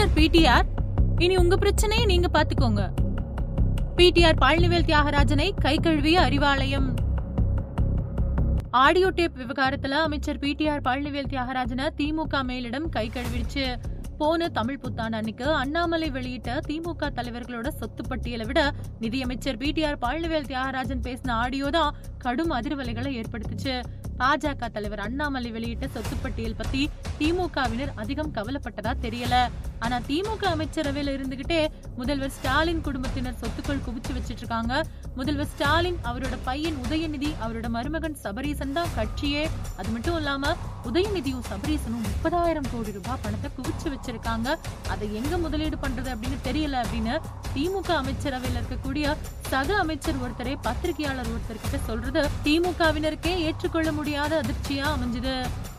Mister PTR இனி உங்க பிரச்சனையை நீங்க பாத்துக்கோங்க. பிடிஆர் பழனிவேல் தியாகராஜனை கை கழுவிய அறிவாலயம். ஆடியோ டேப் விவகாரத்துல அமைச்சர் பிடிஆர் பழனிவேல் தியாகராஜனை திமுக மேலிடம் கை கழுவிடுச்சு போன தமிழ் புத்தாண்டு அன்னைக்கு அண்ணாமலை வெளியிட்ட திமுக தலைவர்களோட சொத்து பட்டியலை விட நிதியமைச்சர் பிடிஆர் பழனிவேல் தியாகராஜன் பேசின ஆடியோ தான் கடும் அதிர்வலைகளை ஏற்படுத்துச்சு. பாஜக தலைவர் அண்ணாமலை வெளியிட்ட சொத்து பட்டியல் பத்தி திமுகவினர் அதிகம் கவலைப்பட்டதா தெரியல. ஆனா திமுக அமைச்சரவையில இருந்துகிட்டே முதல்வர் ஸ்டாலின் குடும்பத்தினர் சொத்துக்கள் குவிச்சு வச்சிட்டு இருக்காங்க. முதல்வர் ஸ்டாலின் அவரோட பையன் உதயநிதி அவரோட மருமகன் சபரீசன் தான் கட்சியே. அது மட்டும் இல்லாம உதயநிதியும் சபரீசனும் முப்பதாயிரம் கோடி ரூபாய் பணத்தை குவிச்சு வச்சிருக்காங்க. அதை எங்க முதலீடு பண்றது அப்படின்னு தெரியல அப்படின்னு திமுக அமைச்சரவையில இருக்கக்கூடிய சக அமைச்சர் ஒருத்தரே பத்திரிகையாளர் ஒருத்தர் கிட்ட சொல்றது திமுகவினருக்கே ஏற்றுக்கொள்ள முடியாத அதிர்ச்சியா அமைஞ்சது.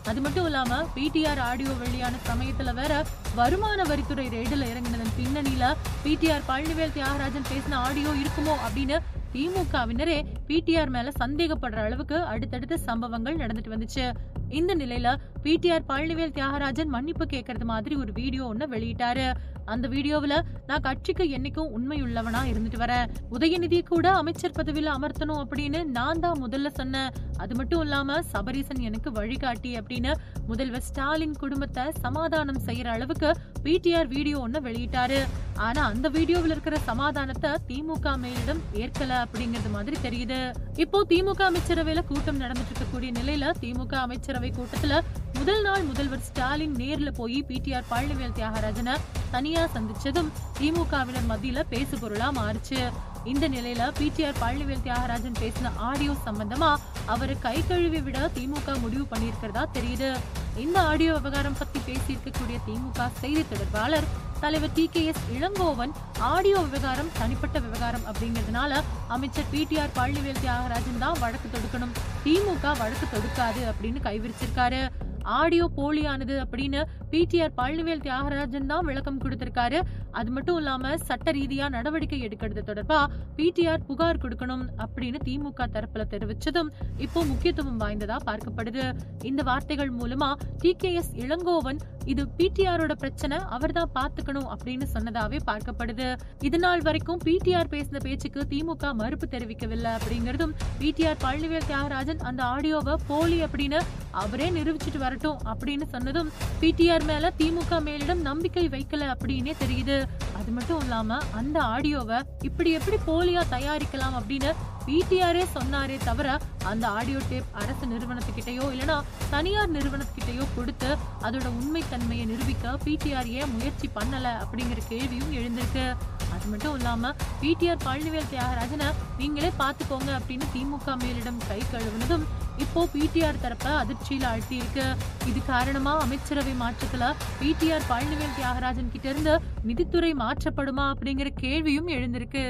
அது மட்டும் இல்லாம பிடிஆர் ஆடியோ வெளியான சமயத்துல வேற வருமான வரித்துறை ரெய்டில் இறங்கினதன் பின்னணியில பிடிஆர் பழனிவேல் தியாகராஜன் பேசின ஆடியோ இருக்குமோ அப்படின்னு திமுகவினரே பிடிஆர் மேல சந்தேகப்படுற அளவுக்கு அடுத்தடுத்த சம்பவங்கள் நடந்துட்டு வந்துச்சு. இந்த நிலையில பிடிஆர் பழனிவேல் தியாகராஜன் மன்னிப்பு கேட்கறது மாதிரி ஒரு வீடியோ ஒன்னு வெளியிட்டாரு. அந்த வீடியோவுல நான் கட்சிக்கு என்னைக்கும் உண்மையுள்ளவனா இருந்துட்டு வரேன். உதயநிதி கூட அமைச்சர் பதவியில அமர்த்தணும் அப்படின்னு நான் தான் முதல்ல சொன்னேன். அது மட்டும் இல்லாம சபரீசன் எனக்கு வழிகாட்டி அப்படின்னு முதல்வர் ஸ்டாலின் குடும்பத்தை சமாதானம் செய்யற அளவுக்கு பிடிஆர் வீடியோ ஒன்னு வெளியிட்டாரு. ஆனா அந்த வீடியோவில் இருக்கிற சமாதானத்தை திமுக மேலிடம் ஏற்கல அப்படிங்கறது மாதிரி தெரியுது. இப்போ திமுக அமைச்சரவையில கூட்டம் நடந்துட்டு இருக்கக்கூடிய நிலையில திமுக அமைச்சரவை கூட்டத்துல முதல் நாள் முதல்வர் ஸ்டாலின் நேர்ல போய் பிடிஆர் பழனிவேல் தியாகராஜனை தனியா சந்திச்சதும் திமுகவினர் மத்தியில பேசு பொருளா மாறுச்சு. இந்த நிலையில பிடிஆர் பழனிவேல் தியாகராஜன் பேசின ஆடியோ சம்பந்தமா அவரை கை கழுவி விட திமுக முடிவு பண்ணியிருக்கிறதா தெரியுது. இந்த ஆடியோ விவகாரம் பத்தி பேசியிருக்கக்கூடிய திமுக செய்தி தொடர்பாளர் தலைவர் T K S Elangovan audio விவகாரம் தனிப்பட்ட விவகாரம் அப்படிங்கிறதுனால அமைச்சர் பிடிஆர் பழனிவேல் தியாகராஜன் தான் வழக்கு தொடுக்கணும். திமுக வழக்கு தொடுக்காது அப்படின்னு கைவிரிச்சிருக்காரு ஆடியோ போலியானது அப்படின்னு பிடிஆர் பழனிவேல் தியாகராஜன் தான் விளக்கம் கொடுத்திருக்காரு. அது மட்டும் இல்லாம சட்ட ரீதியா நடவடிக்கை எடுக்கிறது தொடர்பா பிடிஆர் புகார் கொடுக்கணும் அப்படின்னு திமுக தரப்புல தெரிவிச்சதும் இப்போ முக்கியத்துவம் வாய்ந்ததா பார்க்கப்படுது. இந்த வார்த்தைகள் மூலமா டி கே எஸ் இளங்கோவன் இது பிடிஆரோட பிரச்சனை அவர் தான் பாத்துக்கணும் அப்படின்னு சொன்னதாவே பார்க்கப்படுது. இது நாள் வரைக்கும் பிடிஆர் பேசின பேச்சுக்கு திமுக மறுப்பு தெரிவிக்கவில்லை அப்படிங்கறதும் பிடிஆர் பழனிவேல் தியாகராஜன் அந்த ஆடியோவை போலி அப்படின்னு அவரே நிரூபிச்சுட்டு வரட்டும் அப்படின்னு சொன்னதும் பிடிஆர் மேல திமுக மேலிடம் நம்பிக்கை வைக்கல அப்படின்னே தெரியுது. அது மட்டும் இல்லாம அந்த ஆடியோவை இப்படி எப்படி போலியா தயாரிக்கலாம் அப்படின்னு பிடிஆரே சொன்னாரே தவிர அந்த ஆடியோ டேப் அரசு நிறுவனத்துக்கிட்டயோ இல்லனா தனியார் நிறுவனத்துக்கிட்டயோ கொடுத்து அதோட உண்மைத்தன்மையை நிரூபிக்க பிடிஆர் ஏன் முயற்சி பண்ணல அப்படிங்கிற கேள்வியும் எழுந்திருக்கு. அது மட்டும் இல்லாம பிடிஆர் பழனிவேல் தியாகராஜனை நீங்களே பாத்துக்கோங்க அப்படின்னு திமுக மேலிடம் கை கழுவுனதும் இப்போ பிடிஆர் தரப்ப அதிர்ச்சியில ஆழ்த்தியிருக்கு. இது காரணமா அமைச்சரவை மாற்றத்துல பிடிஆர் பழனிவேல் தியாகராஜன் கிட்ட இருந்து நிதித்துறை மாற்றப்படுமா அப்படிங்கிற கேள்வியும் எழுந்திருக்கு.